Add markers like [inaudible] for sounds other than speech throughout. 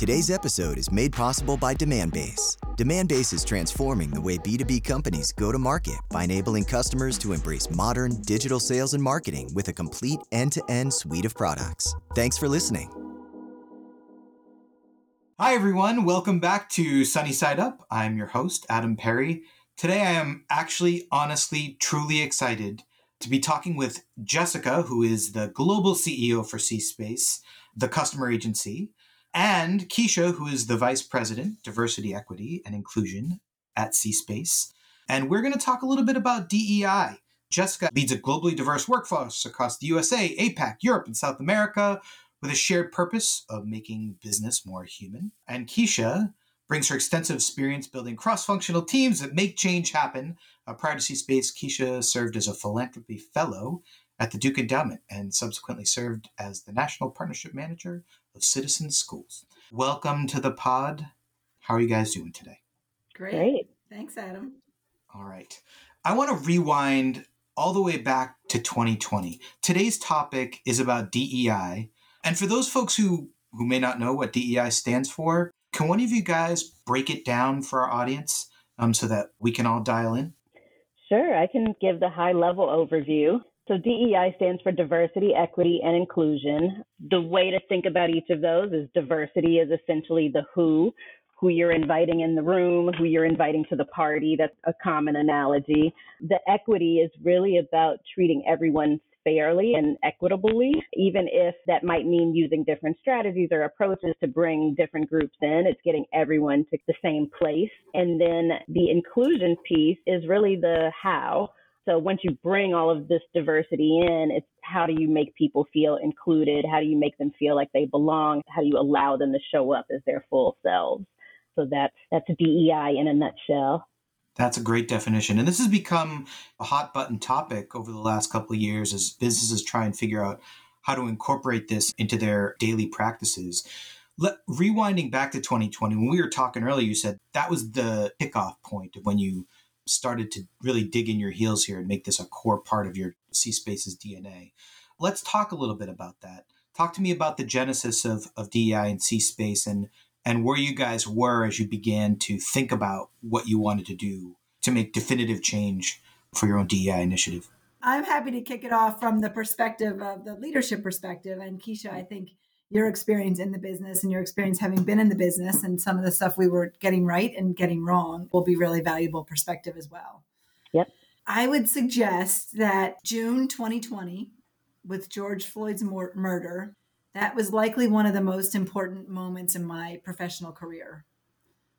Today's episode is made possible by Demandbase. Demandbase is transforming the way B2B companies go to market by enabling customers to embrace modern digital sales and marketing with a complete end to end suite of products. Thanks for listening. Hi, everyone. Welcome back to Sunny Side Up. I'm your host, Adam Perry. Today, I am actually, honestly, truly excited to be talking with Jessica, who is the global CEO for C Space, the customer agency and Keisha, who is the Vice President, Diversity, Equity, and Inclusion at C-Space. And we're going to talk a little bit about DEI. Jessica leads a globally diverse workforce across the USA, APAC, Europe, and South America with a shared purpose of making business more human. And Keisha brings her extensive experience building cross-functional teams that make change happen. Uh, prior to C-Space, Keisha served as a philanthropy fellow at the Duke Endowment and subsequently served as the National Partnership Manager of Citizen Schools. Welcome to the pod. How are you guys doing today? Great. Great. Thanks, Adam. All right. I want to rewind all the way back to 2020. Today's topic is about DEI. And for those folks who, who may not know what DEI stands for, can one of you guys break it down for our audience um, so that we can all dial in? Sure, I can give the high level overview. So DEI stands for diversity, equity, and inclusion. The way to think about each of those is diversity is essentially the who, who you're inviting in the room, who you're inviting to the party. That's a common analogy. The equity is really about treating everyone fairly and equitably, even if that might mean using different strategies or approaches to bring different groups in. It's getting everyone to the same place. And then the inclusion piece is really the how so once you bring all of this diversity in, it's how do you make people feel included? How do you make them feel like they belong? How do you allow them to show up as their full selves? So that's that's DEI in a nutshell. That's a great definition. And this has become a hot button topic over the last couple of years as businesses try and figure out how to incorporate this into their daily practices. Let, rewinding back to 2020, when we were talking earlier, you said that was the kickoff point of when you started to really dig in your heels here and make this a core part of your C Space's DNA. Let's talk a little bit about that. Talk to me about the genesis of, of DEI and C Space and and where you guys were as you began to think about what you wanted to do to make definitive change for your own DEI initiative. I'm happy to kick it off from the perspective of the leadership perspective. And Keisha, I think your experience in the business and your experience having been in the business and some of the stuff we were getting right and getting wrong will be really valuable perspective as well. Yep. I would suggest that June 2020, with George Floyd's murder, that was likely one of the most important moments in my professional career.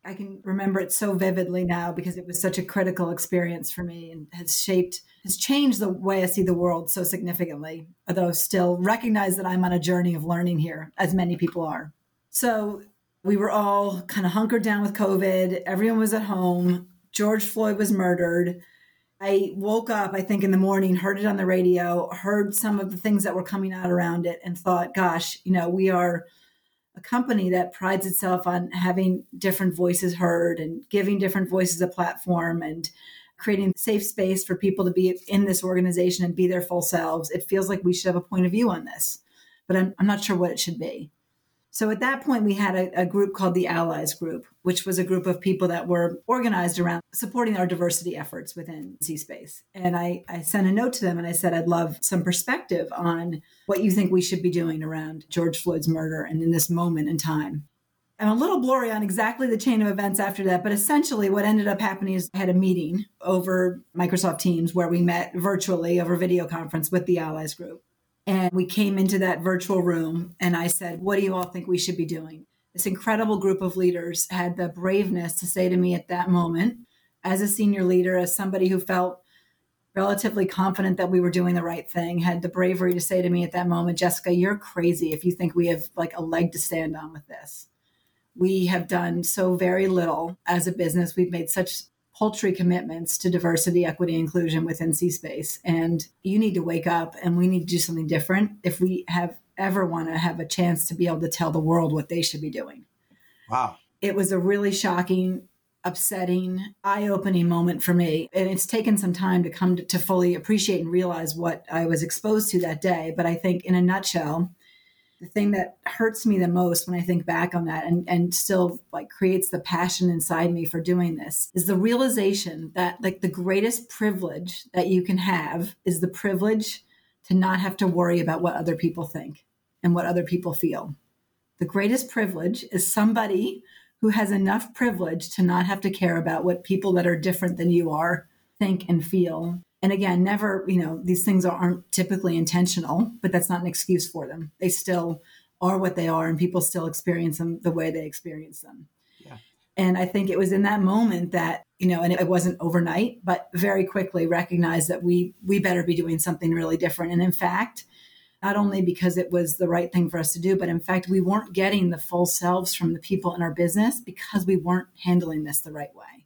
I can remember it so vividly now because it was such a critical experience for me and has shaped, has changed the way I see the world so significantly, although still recognize that I'm on a journey of learning here, as many people are. So we were all kind of hunkered down with COVID. Everyone was at home. George Floyd was murdered. I woke up, I think, in the morning, heard it on the radio, heard some of the things that were coming out around it, and thought, gosh, you know, we are a company that prides itself on having different voices heard and giving different voices a platform and creating safe space for people to be in this organization and be their full selves, it feels like we should have a point of view on this. But I'm, I'm not sure what it should be. So at that point, we had a, a, group called the Allies Group, which was a group of people that were organized around supporting our diversity efforts within C Space. And I, I sent a note to them and I said, I'd love some perspective on what you think we should be doing around George Floyd's murder and in this moment in time. I'm a little blurry on exactly the chain of events after that, but essentially what ended up happening is I had a meeting over Microsoft Teams where we met virtually over video conference with the Allies Group. And we came into that virtual room, and I said, What do you all think we should be doing? This incredible group of leaders had the braveness to say to me at that moment, as a senior leader, as somebody who felt relatively confident that we were doing the right thing, had the bravery to say to me at that moment, Jessica, you're crazy if you think we have like a leg to stand on with this. We have done so very little as a business. We've made such paltry commitments to diversity, equity, inclusion within C Space. And you need to wake up and we need to do something different if we have ever want to have a chance to be able to tell the world what they should be doing. Wow. It was a really shocking, upsetting, eye opening moment for me. And it's taken some time to come to, to fully appreciate and realize what I was exposed to that day. But I think, in a nutshell, the thing that hurts me the most when I think back on that and, and still like creates the passion inside me for doing this is the realization that like the greatest privilege that you can have is the privilege to not have to worry about what other people think and what other people feel. The greatest privilege is somebody who has enough privilege to not have to care about what people that are different than you are think and feel and again never you know these things aren't typically intentional but that's not an excuse for them. They still are what they are and people still experience them the way they experience them. Yeah. and i think it was in that moment that you know and it wasn't overnight but very quickly recognized that we we better be doing something really different. And in fact not only because it was the right thing for us to do but in fact we weren't getting the full selves from the people in our business because we weren't handling this the right way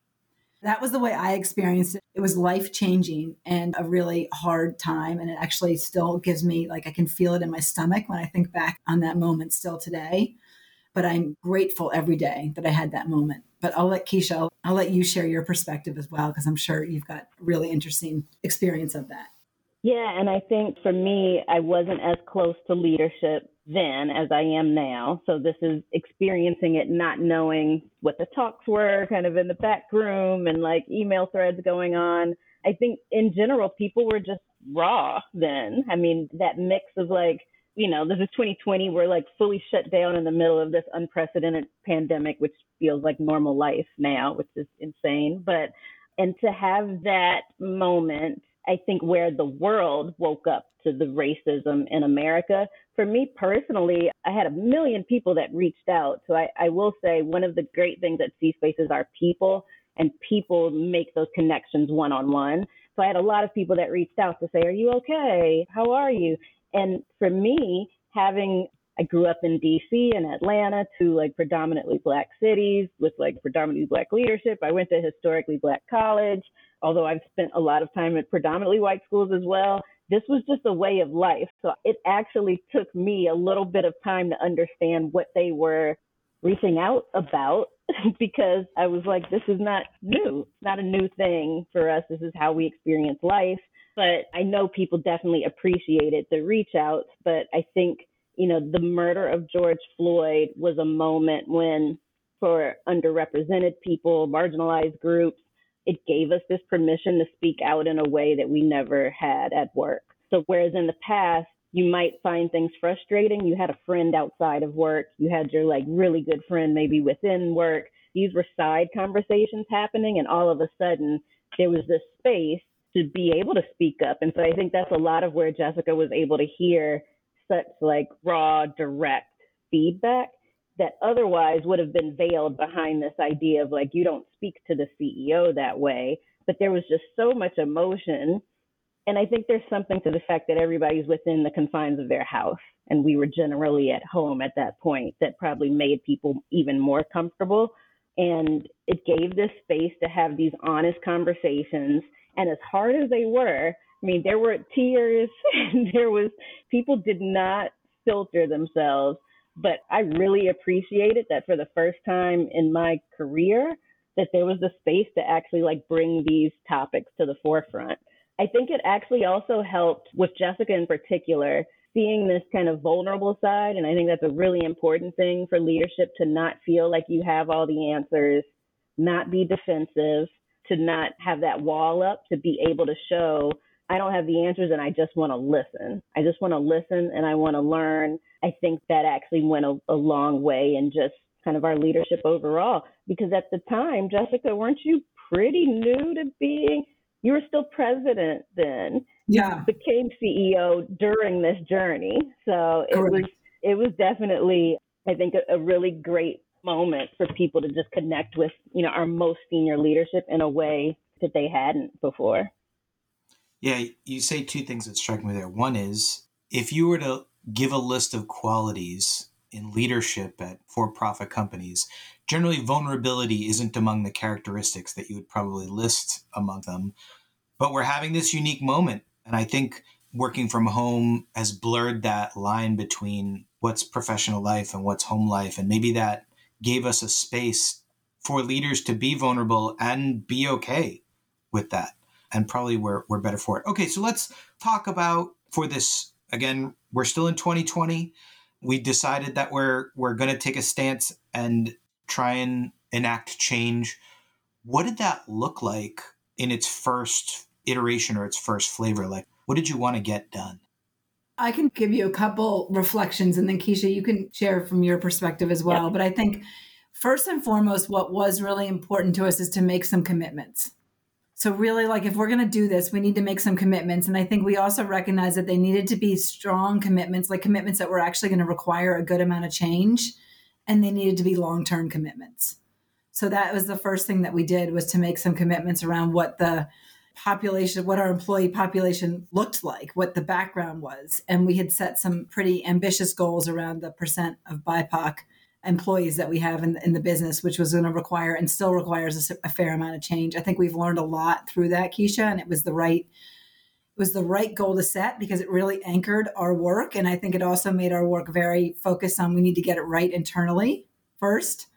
that was the way I experienced it. It was life changing and a really hard time. And it actually still gives me, like, I can feel it in my stomach when I think back on that moment still today. But I'm grateful every day that I had that moment. But I'll let Keisha, I'll, I'll let you share your perspective as well, because I'm sure you've got really interesting experience of that. Yeah, and I think for me, I wasn't as close to leadership then as I am now. So this is experiencing it, not knowing what the talks were, kind of in the back room and like email threads going on. I think in general, people were just raw then. I mean, that mix of like, you know, this is 2020. We're like fully shut down in the middle of this unprecedented pandemic, which feels like normal life now, which is insane. But, and to have that moment I think where the world woke up to the racism in America. For me personally, I had a million people that reached out. So I, I will say one of the great things at C Spaces are people, and people make those connections one on one. So I had a lot of people that reached out to say, Are you okay? How are you? And for me, having I grew up in DC and Atlanta, two like predominantly black cities with like predominantly black leadership. I went to historically black college although I've spent a lot of time at predominantly white schools as well, this was just a way of life. So it actually took me a little bit of time to understand what they were reaching out about [laughs] because I was like, this is not new. It's not a new thing for us. This is how we experience life. But I know people definitely appreciated the reach out. But I think, you know, the murder of George Floyd was a moment when, for underrepresented people, marginalized groups, it gave us this permission to speak out in a way that we never had at work. So, whereas in the past, you might find things frustrating, you had a friend outside of work, you had your like really good friend maybe within work. These were side conversations happening, and all of a sudden, there was this space to be able to speak up. And so, I think that's a lot of where Jessica was able to hear such like raw, direct feedback that otherwise would have been veiled behind this idea of like you don't speak to the CEO that way. But there was just so much emotion. And I think there's something to the fact that everybody's within the confines of their house. And we were generally at home at that point that probably made people even more comfortable. And it gave this space to have these honest conversations. And as hard as they were, I mean, there were tears [laughs] and there was people did not filter themselves but I really appreciated that for the first time in my career that there was the space to actually like bring these topics to the forefront. I think it actually also helped with Jessica in particular, seeing this kind of vulnerable side. And I think that's a really important thing for leadership to not feel like you have all the answers, not be defensive, to not have that wall up, to be able to show I don't have the answers and I just want to listen. I just want to listen and I want to learn. I think that actually went a, a long way in just kind of our leadership overall. Because at the time, Jessica, weren't you pretty new to being? You were still president then. Yeah. You became CEO during this journey. So it was it was definitely, I think, a, a really great moment for people to just connect with, you know, our most senior leadership in a way that they hadn't before. Yeah, you say two things that strike me there. One is if you were to give a list of qualities in leadership at for profit companies, generally vulnerability isn't among the characteristics that you would probably list among them. But we're having this unique moment. And I think working from home has blurred that line between what's professional life and what's home life. And maybe that gave us a space for leaders to be vulnerable and be okay with that. And probably we're, we're better for it. Okay, so let's talk about for this again, we're still in 2020. We decided that we're we're gonna take a stance and try and enact change. What did that look like in its first iteration or its first flavor? Like what did you want to get done? I can give you a couple reflections and then Keisha, you can share from your perspective as well. But I think first and foremost, what was really important to us is to make some commitments. So, really, like if we're going to do this, we need to make some commitments. And I think we also recognize that they needed to be strong commitments, like commitments that were actually going to require a good amount of change. And they needed to be long term commitments. So, that was the first thing that we did was to make some commitments around what the population, what our employee population looked like, what the background was. And we had set some pretty ambitious goals around the percent of BIPOC employees that we have in, in the business, which was going to require and still requires a, a, fair amount of change. I think we've learned a lot through that, Keisha, and it was the right it was the right goal to set because it really anchored our work, and I think it also made our work very focused on we need to get it right internally first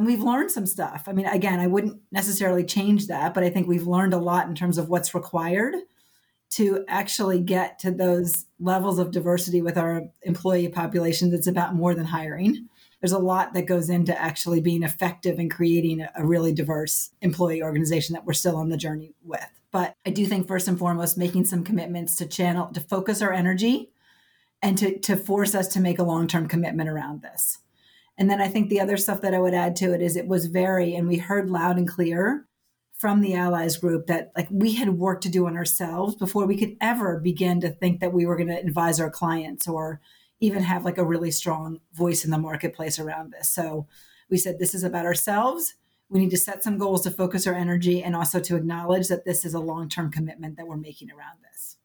and we've learned some stuff. I mean, again, I wouldn't necessarily change that, but I think we've learned a lot in terms of what's required to actually get to those levels of diversity with our employee population that's about more than hiring. There's a lot that goes into actually being effective and creating a, really diverse employee organization that we're still on the journey with. But I do think first and foremost, making some commitments to channel, to focus our energy and to, to force us to make a long term commitment around this. And then I think the other stuff that I would add to it is it was very, and we heard loud and clear from the allies group that like we had work to do on ourselves before we could ever begin to think that we were going to advise our clients or even have like a really strong voice in the marketplace around this. So we said this is about ourselves. We need to set some goals to focus our energy and also to acknowledge that this is a long term commitment that we're making around this.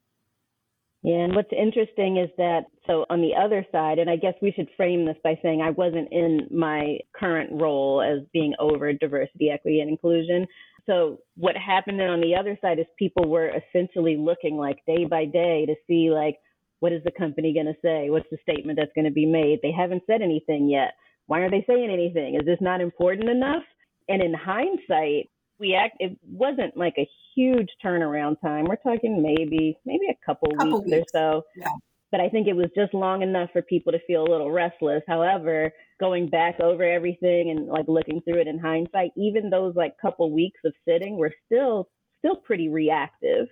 Yeah, and what's interesting is that so on the other side, and I guess we should frame this by saying I wasn't in my current role as being over diversity, equity, and inclusion. So what happened on the other side is people were essentially looking like day by day to see like what is the company going to say? What's the statement that's going to be made? They haven't said anything yet. Why aren't they saying anything? Is this not important enough? And in hindsight, we act it wasn't like a huge turnaround time we're talking maybe maybe a couple, couple weeks, weeks, or so yeah. but i think it was just long enough for people to feel a little restless however going back over everything and like looking through it in hindsight even those like couple weeks of sitting were still still pretty reactive.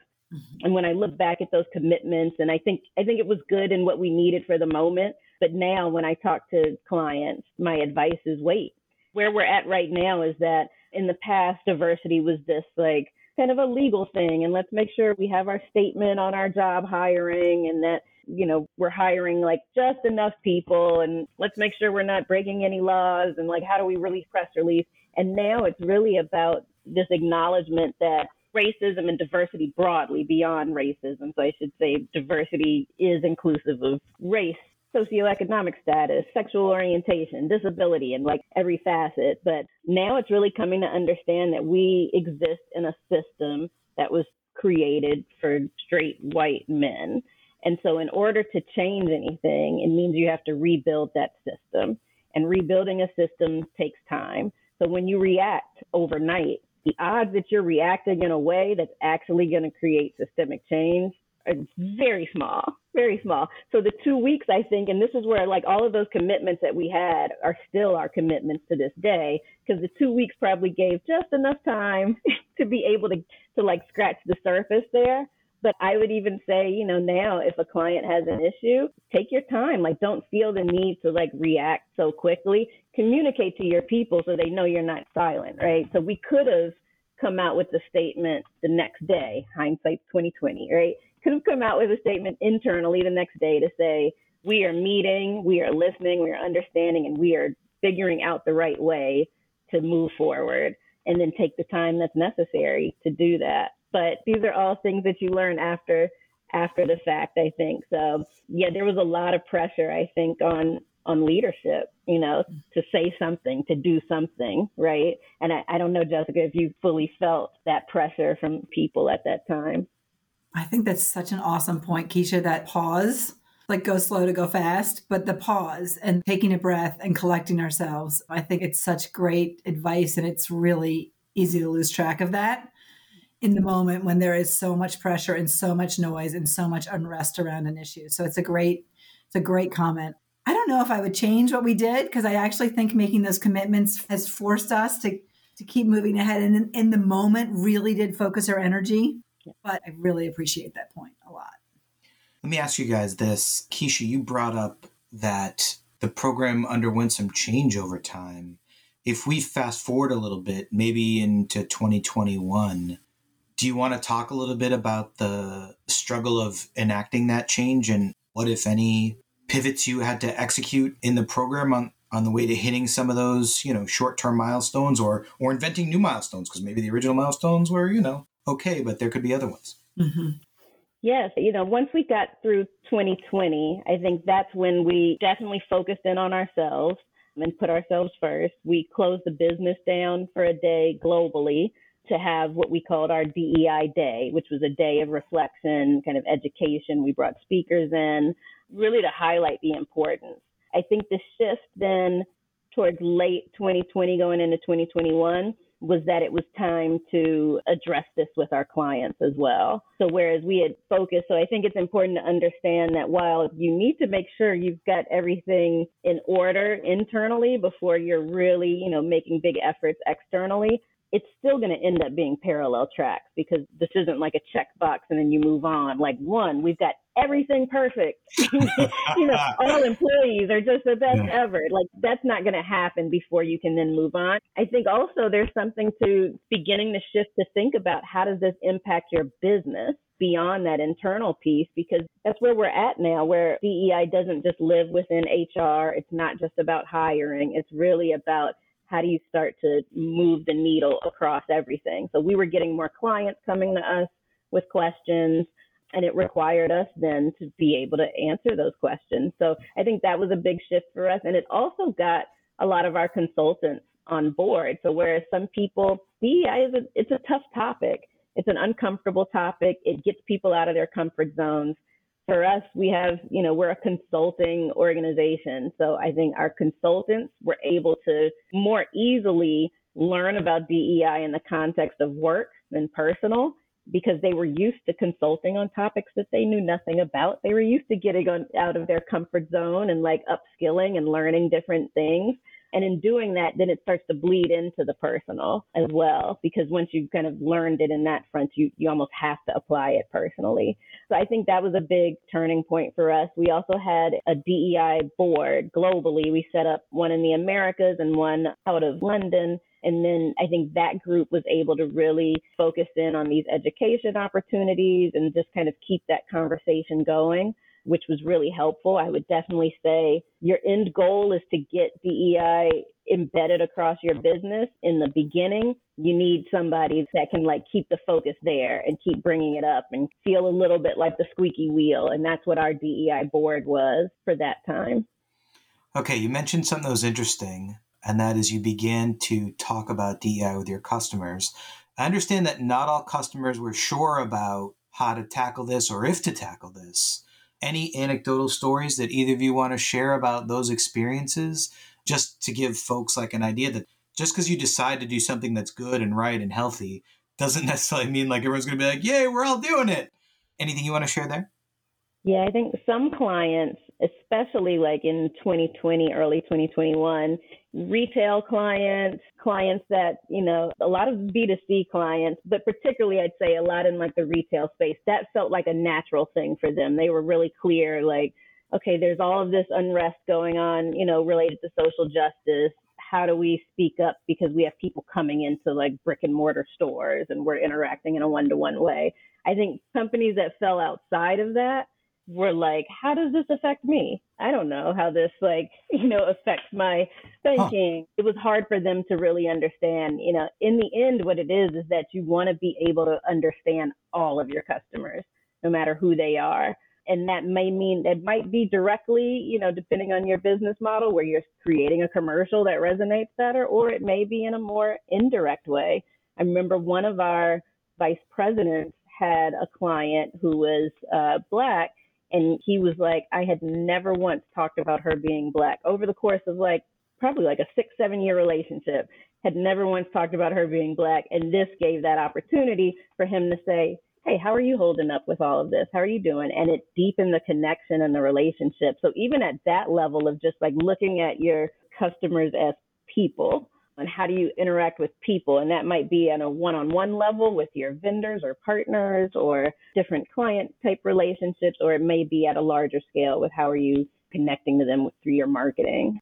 And when i look back at those commitments and i think i think it was good and what we needed for the moment but now when i talk to clients my advice is wait where we're at right now is that in the past, diversity was this like kind of a legal thing. And let's make sure we have our statement on our job hiring and that, you know, we're hiring like just enough people and let's make sure we're not breaking any laws and like how do we release press release. And now it's really about this acknowledgement that racism and diversity broadly beyond racism. So I should say diversity is inclusive of race socioeconomic status, sexual orientation, disability, and like every facet. But now it's really coming to understand that we exist in a system that was created for straight white men. And so, in order to change anything, it means you have to rebuild that system. And rebuilding a system takes time. So, when you react overnight, the odds that you're reacting in a way that's actually going to create systemic change are very small, very small. So the two weeks, I think, and this is where like all of those commitments that we had are still our commitments to this day, because the two weeks probably gave just enough time [laughs] to be able to to like scratch the surface there. But I would even say, you know, now if a client has an issue, take your time. Like, don't feel the need to like react so quickly. Communicate to your people so they know you're not silent, right? So we could have come out with the statement the next day, hindsight 2020, right? could have come out with a statement internally the next day to say, we are meeting, we are listening, we are understanding, and we are figuring out the right way to move forward and then take the time that's necessary to do that. But these are all things that you learn after after the fact, I think. So yeah, there was a lot of pressure, I think, on on leadership, you know, to say something, to do something, right? And I, I don't know, Jessica, if you fully felt that pressure from people at that time. I think that's such an awesome point, Keisha, that pause, like go slow to go fast, but the pause and taking a breath and collecting ourselves. I think it's such great advice and it's really easy to lose track of that in the moment when there is so much pressure and so much noise and so much unrest around an issue. So it's a great it's a great comment. I don't know if I would change what we did because I actually think making those commitments has forced us to to keep moving ahead and in, in the moment really did focus our energy. But I really appreciate that point a lot. Let me ask you guys this. Keisha, you brought up that the program underwent some change over time. If we fast forward a little bit, maybe into 2021, do you want to talk a little bit about the struggle of enacting that change and what, if any, pivots you had to execute in the program on, on the way to hitting some of those, you know, short-term milestones or or inventing new milestones? Because maybe the original milestones were, you know, okay, but there could be other ones. Mm-hmm. Yes, you know, once we got through 2020, I think that's when we definitely focused in on ourselves and put ourselves first. We closed the business down for a day globally to have what we called our DEI day, which was a day of reflection, kind of education. We brought speakers in really to highlight the importance. I think the shift then towards late 2020 going into 2021 was that it was time to address this with our clients as well. So whereas we had focused, so I think it's important to understand that while you need to make sure you've got everything in order internally before you're really, you know, making big efforts externally, it's still going to end up being parallel tracks because this isn't like a checkbox and then you move on. Like one, we've got everything perfect. [laughs] you know, all employees are just the best yeah. ever. Like that's not going to happen before you can then move on. I think also there's something to beginning to shift to think about how does this impact your business beyond that internal piece because that's where we're at now where DEI doesn't just live within HR. It's not just about hiring. It's really about how do you start to move the needle across everything? So we were getting more clients coming to us with questions, and it required us then to be able to answer those questions. So I think that was a big shift for us. And it also got a lot of our consultants on board. So whereas some people, DEI is a, it's a tough topic. It's an uncomfortable topic. It gets people out of their comfort zones for us, we have, you know, we're a consulting organization. So I think our consultants were able to more easily learn about DEI in the context of work than personal because they were used to consulting on topics that they knew nothing about. They were used to getting on, out of their comfort zone and like upskilling and learning different things. And in doing that, then it starts to bleed into the personal as well, because once you've kind of learned it in that front, you, you almost have to apply it personally. So I think that was a big turning point for us. We also had a DEI board globally. We set up one in the Americas and one out of London. And then I think that group was able to really focus in on these education opportunities and just kind of keep that conversation going which was really helpful. I would definitely say your end goal is to get DEI embedded across your business in the beginning. You need somebody that can like keep the focus there and keep bringing it up and feel a little bit like the squeaky wheel. And that's what our DEI board was for that time. Okay, you mentioned something that was interesting, and that is you began to talk about DEI with your customers. I understand that not all customers were sure about how to tackle this or if to tackle this any anecdotal stories that either of you want to share about those experiences? Just to give folks like an idea that just because you decide to do something that's good and right and healthy doesn't [laughs] necessarily mean like everyone's going to be like yay we're all doing it. Anything you want to share there? Yeah i think some clients especially like in 2020 early 2021 retail clients clients that, you know, a lot of B2C clients, but particularly I'd say a lot in like the retail space, that felt like a natural thing for them. They were really clear, like, okay, there's all of this unrest going on, you know, related to social justice. How do we speak up because we have people coming into like brick and mortar stores and we're interacting in a one to one way? I think companies that fell outside of that were like, how does this affect me? I don't know how this like, [laughs] you know, affects my thinking. Huh. It was hard for them to really understand, you know, in the end what it is is that you want to be able to understand all of your customers, no matter who they are. And that may mean it might be directly, you know, depending on your business model where you're creating a commercial that resonates better, or it may be in a more indirect way. I remember one of our vice presidents had a client who was uh, black, and he was like, I had never once talked about her being black over the course of like probably like a six, seven year relationship, had never once talked about her being black. And this gave that opportunity for him to say, Hey, how are you holding up with all of this? How are you doing? And it deepened the connection and the relationship. So even at that level of just like looking at your customers as people and how do you interact with people? And that might be on a one on one level with your vendors or partners or different client type relationships, or it may be at a larger scale with how are you connecting to them through your marketing.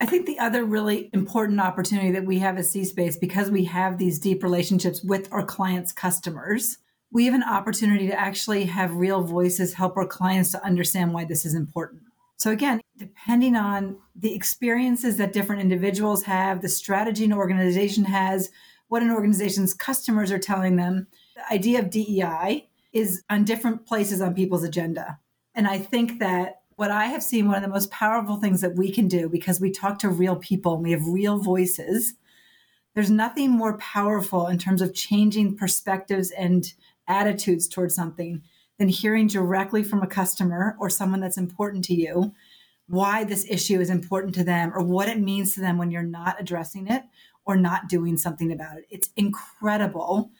I think the other really important opportunity that we have at C Space, because we have these deep relationships with our clients' customers, we have an opportunity to actually have real voices help our clients to understand why this is important. So, again, depending on the experiences that different individuals have, the strategy an organization has, what an organization's customers are telling them, the idea of DEI is on different places on people's agenda. And I think that what I have seen, one of the most powerful things that we can do, because we talk to real people and we have real voices, there's nothing more powerful in terms of changing perspectives and attitudes towards something than hearing directly from a customer or someone that's important to you why this issue is important to them or what it means to them when you're not addressing it or not doing something about it. It's incredible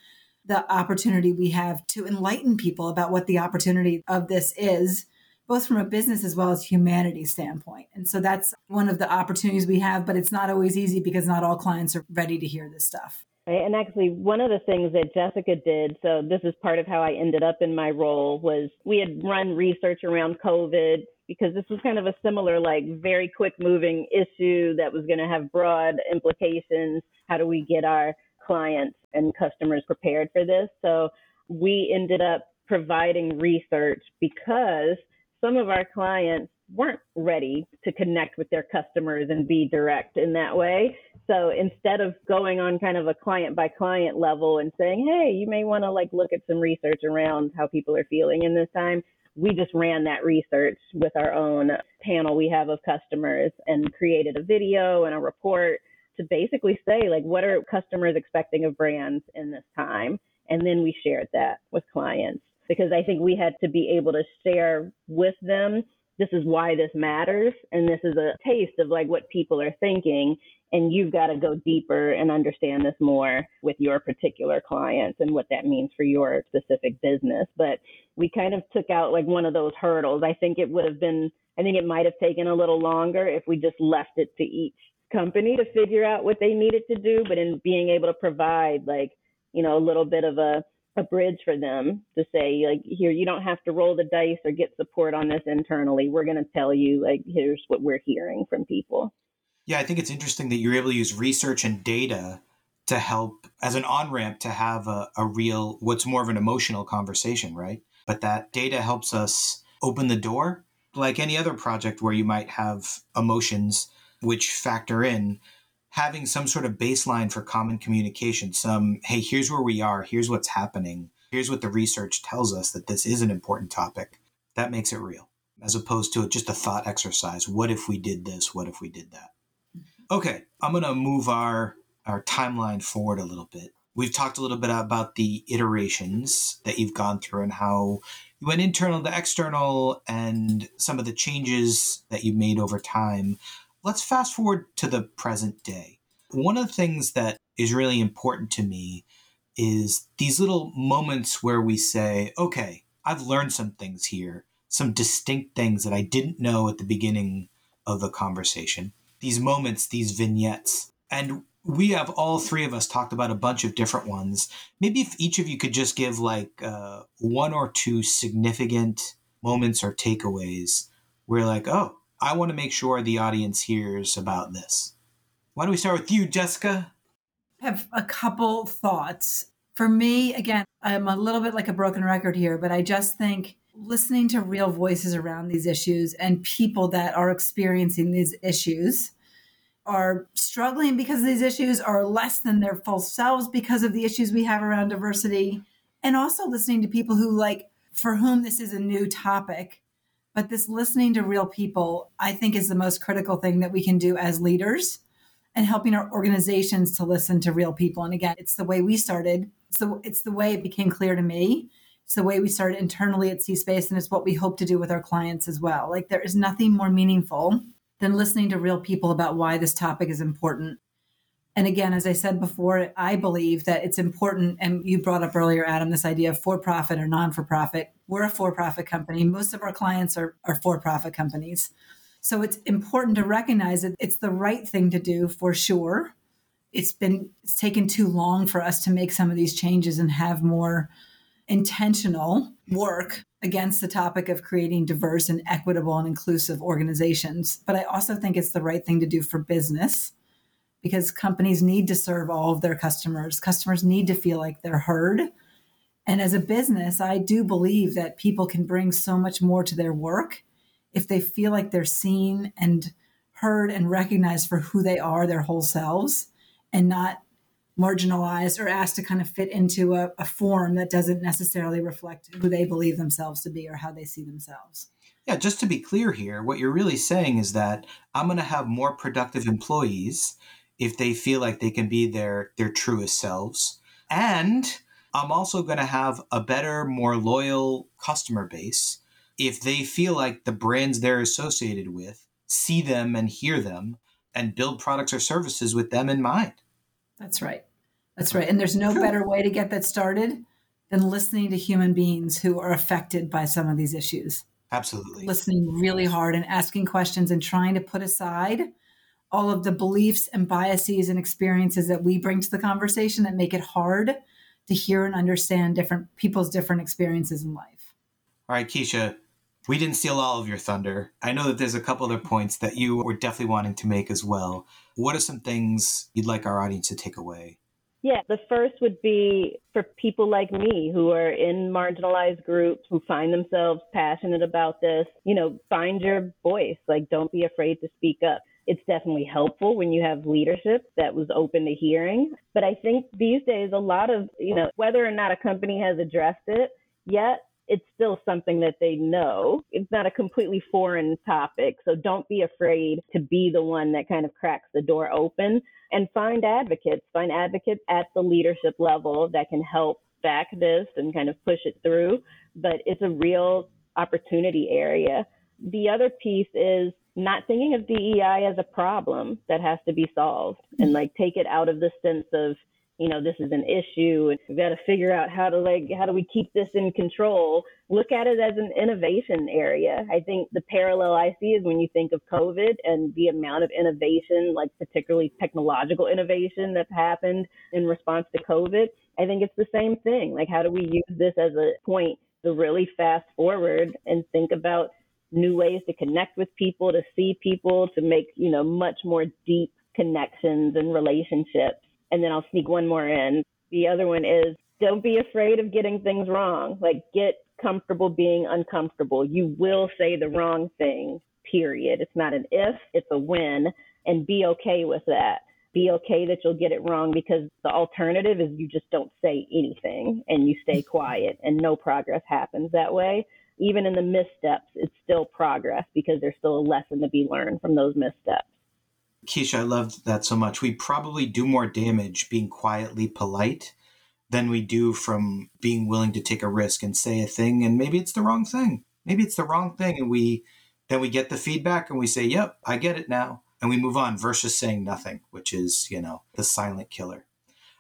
the opportunity we have to enlighten people about what the opportunity of this is both from a business as well as humanity standpoint. And so that's one of the opportunities we have, but it's not always easy because not all clients are ready to hear this stuff. And actually, one of the things that Jessica did, so this is part of how I ended up in my role, was we had run research around COVID because this was kind of a similar, like, very quick moving issue that was going to have broad implications. How do we get our clients and customers prepared for this? So we ended up providing research because some of our clients weren't ready to connect with their customers and be direct in that way. So instead of going on kind of a client by client level and saying, hey, you may want to like look at some research around how people are feeling in this time, we just ran that research with our own panel we have of customers and created a video and a report to basically say, like, what are customers expecting of brands in this time? And then we shared that with clients because I think we had to be able to share with them this is why this matters and this is a taste of like what people are thinking and you've got to go deeper and understand this more with your particular clients and what that means for your specific business. But we kind of took out like one of those hurdles. I think it would have been i think it might have taken a little longer if we just left it to each company to figure out what they needed to do but in being able to provide like you know a little bit of a a bridge for them to say like here you don't have to roll the dice or get support on this internally. We're going to tell you like here's what we're hearing from people yeah i think it's interesting that you're able to use research and data to help as an on-ramp to have a, a real what's more of an emotional conversation right? But that data helps us open the door like any other project where you might have emotions which factor in having some sort of baseline for common communication some hey here's where we are here's what's happening here's what the research tells us that this is an important topic that makes it real as opposed to just a thought exercise what if we did this? What if we did that okay i'm going to move our our timeline forward a little bit we've talked a little bit about the iterations that you've gone through and how you went internal to external and some of the changes that you made over time let's fast forward to the present day. One of the things that is really important to me is these little moments where we say, okay, I've learned some things here, some distinct things that I didn't know at the beginning of the conversation. These moments, these vignettes. And we have all three of us talked about a bunch of different ones. Maybe if each of you could just give like uh, one or two significant moments or takeaways, we're like, oh, I want to make sure the audience hears about this. Why don't we start with you, Jessica? I have a couple thoughts. For me, again, I'm a little bit like a broken record here, but I just think listening to real voices around these issues and people that are experiencing these issues are struggling because these issues are less than their full selves because of the issues we have around diversity and also listening to people who like for whom this is a new topic. But this listening to real people, I think, is the most critical thing that we can do as leaders and helping our organizations to listen to real people. And again, it's the way we started. So it's the way it became clear to me. It's the way we started internally at C Space, and it's what we hope to do with our clients as well. Like there is nothing more meaningful than listening to real people about why this topic is important. And again, as I said before, I believe that it's important. And you brought up earlier, Adam, this idea of for profit or non for profit. We're a for profit company. Most of our clients are, are for profit companies. So it's important to recognize that it's the right thing to do for sure. It's been it's taken too long for us to make some of these changes and have more intentional work against the topic of creating diverse and equitable and inclusive organizations. But I also think it's the right thing to do for business because companies need to serve all of their customers. Customers need to feel like they're heard. And as a business, I do believe that people can bring so much more to their work if they feel like they're seen and heard and recognized for who they are, their whole selves, and not marginalized or asked to kind of fit into a, a form that doesn't necessarily reflect who they believe themselves to be or how they see themselves. Yeah, just to be clear here, what you're really saying is that I'm going to have more productive employees if they feel like they can be their their truest selves and i'm also going to have a better more loyal customer base if they feel like the brands they're associated with see them and hear them and build products or services with them in mind that's right that's right and there's no better way to get that started than listening to human beings who are affected by some of these issues absolutely listening really hard and asking questions and trying to put aside all of the beliefs and biases and experiences that we bring to the conversation that make it hard to hear and understand different people's different experiences in life. All right, Keisha, we didn't steal all of your thunder. I know that there's a couple other points that you were definitely wanting to make as well. What are some things you'd like our audience to take away? Yeah, the first would be for people like me who are in marginalized groups who find themselves passionate about this, you know, find your voice. Like, don't be afraid to speak up it's definitely helpful when you have leadership that was open to hearing. But I think these days, a lot of, you know, whether or not a company has addressed it yet, it's still something that they know. It's not a completely foreign topic. So don't be afraid to be the one that kind of cracks the door open and find advocates, find advocates at the leadership level that can help back this and kind of push it through. But it's a real opportunity area. The other piece is not thinking of DEI as a problem that has to be solved and like take it out of the sense of, you know, this is an issue and we've got to figure out how to like, how do we keep this in control? Look at it as an innovation area. I think the parallel I see is when you think of COVID and the amount of innovation, like particularly technological innovation that's happened in response to COVID. I think it's the same thing. Like, how do we use this as a point to really fast forward and think about new ways to connect with people, to see people, to make, you know, much more deep connections and relationships. And then I'll sneak one more in. The other one is don't be afraid of getting things wrong. Like get comfortable being uncomfortable. You will say the wrong thing, period. It's not an if, it's a when. And be okay with that. Be okay that you'll get it wrong because the alternative is you just don't say anything and you stay quiet and no progress happens that way even in the missteps, it's still progress because there's still a lesson to be learned from those missteps. Keisha, I loved that so much. We probably do more damage being quietly polite than we do from being willing to take a risk and say a thing and maybe it's the wrong thing. Maybe it's the wrong thing and we then we get the feedback and we say, "Yep, I get it now." And we move on versus saying nothing, which is, you know, the silent killer.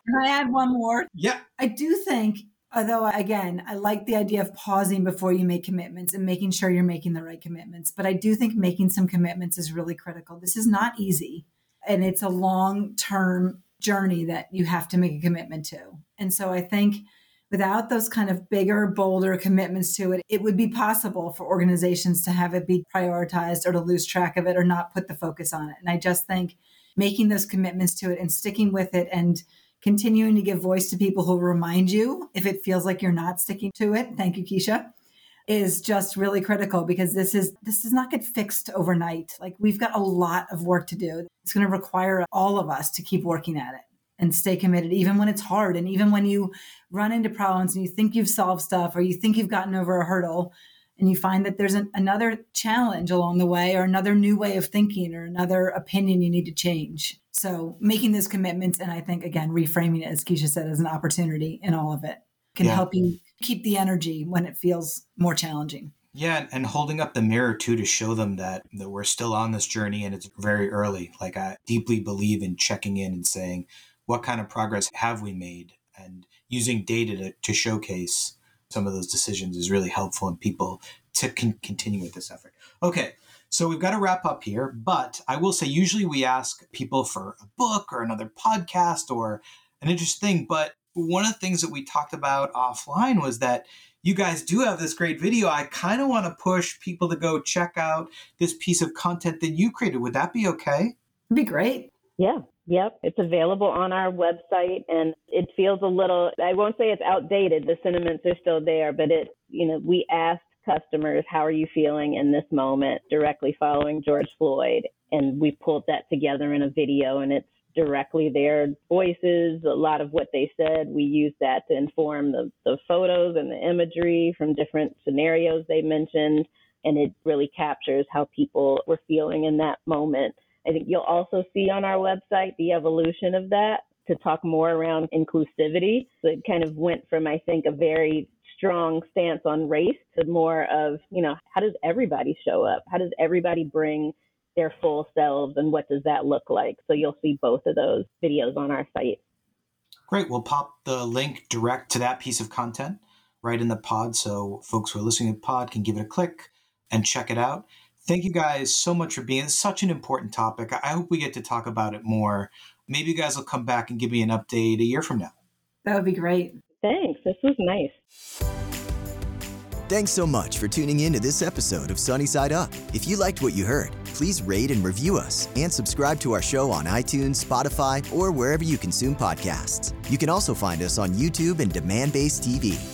Can I add one more? Yeah. I do think Although, again, I like the idea of pausing before you make commitments and making sure you're making the right commitments. But I do think making some commitments is really critical. This is not easy, and it's a long term journey that you have to make a commitment to. And so I think without those kind of bigger, bolder commitments to it, it would be possible for organizations to have it be prioritized or to lose track of it or not put the focus on it. And I just think making those commitments to it and sticking with it and continuing to give voice to people who remind you if it feels like you're not sticking to it. Thank you, Keisha. Is just really critical because this is this does not get fixed overnight. Like we've got a lot of work to do. It's going to require all of us to keep working at it. and stay committed, even when it's hard. And even when you run into problems and you think you've solved stuff or you think you've gotten over a hurdle and you find that there's an, another challenge along the way or another new way of thinking or another opinion you need to change. So making those commitments and I think, again, reframing it, as Keisha said, as an opportunity in all of it can yeah. help you keep the energy when it feels more challenging. Yeah, and holding up the mirror too to show them that that we're still on this journey and it's very early. Like I deeply believe in checking in and saying, what kind of progress have we made? And using data to, to showcase some of those decisions is really helpful in people to con- continue with this effort. Okay, so we've got to wrap up here, but I will say usually we ask people for a book or another podcast or an interesting thing, but one of the things that we talked about offline was that you guys do have this great video. I kind of want to push people to go check out this piece of content that you created. Would that be okay? It'd be great. Yeah. Yep, it's available on our website and it feels a little I won't say it's outdated. The sentiments are still there, but it you know, we asked customers, how are you feeling in this moment directly following George Floyd and we pulled that together in a video and it's directly their voices, a lot of what they said. We use that to inform the, the photos and the imagery from different scenarios they mentioned. And it really captures how people were feeling in that moment. I think you'll also see on our website the evolution of that to talk more around inclusivity. So it kind of went from, I think, a very strong stance on race to more of, you know, how does everybody show up? How does everybody bring their full selves and what does that look like? So you'll see both of those videos on our site. Great. We'll pop the link direct to that piece of content right in the pod so folks who are listening to the pod can give it a click and check it out. Thank you guys so much for being such an important topic. I hope we get to talk about it more. Maybe you guys will come back and give me an update a year from now. That would be great. Thanks. This was nice. Thanks so much for tuning in to this episode of Sunny Side Up. If you liked what you heard, please rate and review us and subscribe to our show on iTunes, Spotify, or wherever you consume podcasts. You can also find us on YouTube and Demandbase TV.